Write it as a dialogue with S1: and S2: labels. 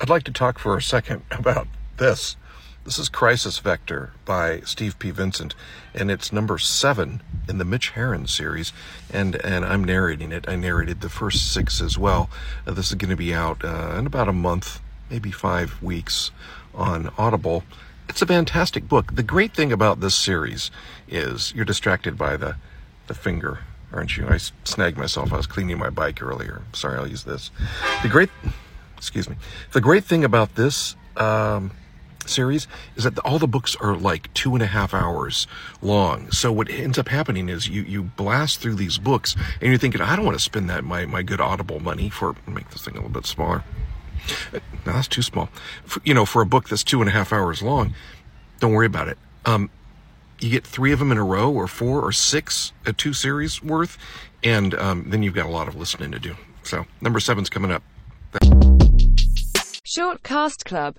S1: I'd like to talk for a second about this. This is Crisis Vector by Steve P. Vincent, and it's number seven in the Mitch Herron series, and and I'm narrating it. I narrated the first six as well. Uh, this is going to be out uh, in about a month, maybe five weeks, on Audible. It's a fantastic book. The great thing about this series is you're distracted by the the finger, aren't you? I snagged myself. I was cleaning my bike earlier. Sorry, I'll use this. The great excuse me. The great thing about this um, series is that all the books are like two and a half hours long. So what ends up happening is you you blast through these books and you're thinking, I don't want to spend that my my good Audible money for make this thing a little bit smaller. Uh, no, that's too small. For, you know, for a book that's two and a half hours long, don't worry about it. Um, you get three of them in a row, or four, or six, a two series worth, and um, then you've got a lot of listening to do. So number seven's coming up.
S2: Short Cast Club